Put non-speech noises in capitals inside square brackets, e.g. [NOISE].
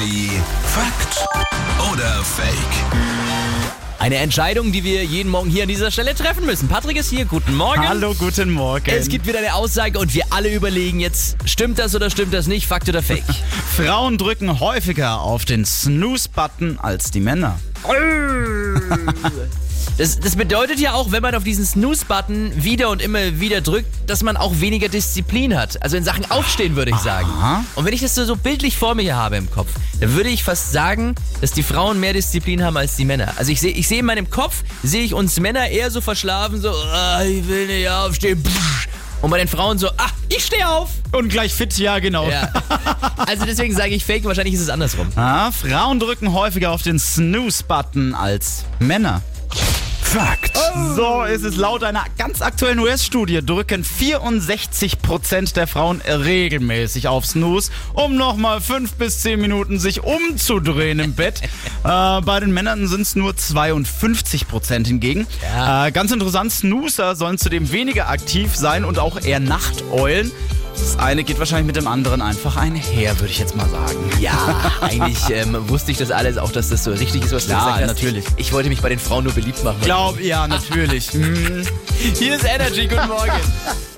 Energy Fakt oder Fake? Eine Entscheidung, die wir jeden Morgen hier an dieser Stelle treffen müssen. Patrick ist hier, guten Morgen. Hallo, guten Morgen. Es gibt wieder eine Aussage und wir alle überlegen jetzt, stimmt das oder stimmt das nicht, Fakt oder Fake? [LAUGHS] Frauen drücken häufiger auf den Snooze-Button als die Männer. [LAUGHS] Das, das bedeutet ja auch, wenn man auf diesen Snooze-Button wieder und immer wieder drückt, dass man auch weniger Disziplin hat. Also in Sachen Aufstehen würde ich sagen. Aha. Und wenn ich das so, so bildlich vor mir habe im Kopf, dann würde ich fast sagen, dass die Frauen mehr Disziplin haben als die Männer. Also ich sehe ich sehe in meinem Kopf, sehe ich uns Männer eher so verschlafen, so, ah, ich will nicht aufstehen. Und bei den Frauen so, ah, ich stehe auf. Und gleich fit, ja, genau. Ja. Also deswegen sage ich Fake, wahrscheinlich ist es andersrum. Ah, Frauen drücken häufiger auf den Snooze-Button als Männer. Fakt. So ist es laut einer ganz aktuellen US-Studie drücken 64% der Frauen regelmäßig auf Snooze, um nochmal 5 bis 10 Minuten sich umzudrehen im Bett. [LAUGHS] äh, bei den Männern sind es nur 52% hingegen. Ja. Äh, ganz interessant, Snoozer sollen zudem weniger aktiv sein und auch eher Nachteulen. Das eine geht wahrscheinlich mit dem anderen einfach einher, würde ich jetzt mal sagen. Ja, [LAUGHS] eigentlich ähm, wusste ich das alles, auch dass das so richtig ist, was du Ja, gesagt hast. natürlich. Ich, ich wollte mich bei den Frauen nur beliebt machen. Glaub, ja, natürlich. [LAUGHS] Hm. Hier ist Energy, guten Morgen. [LAUGHS]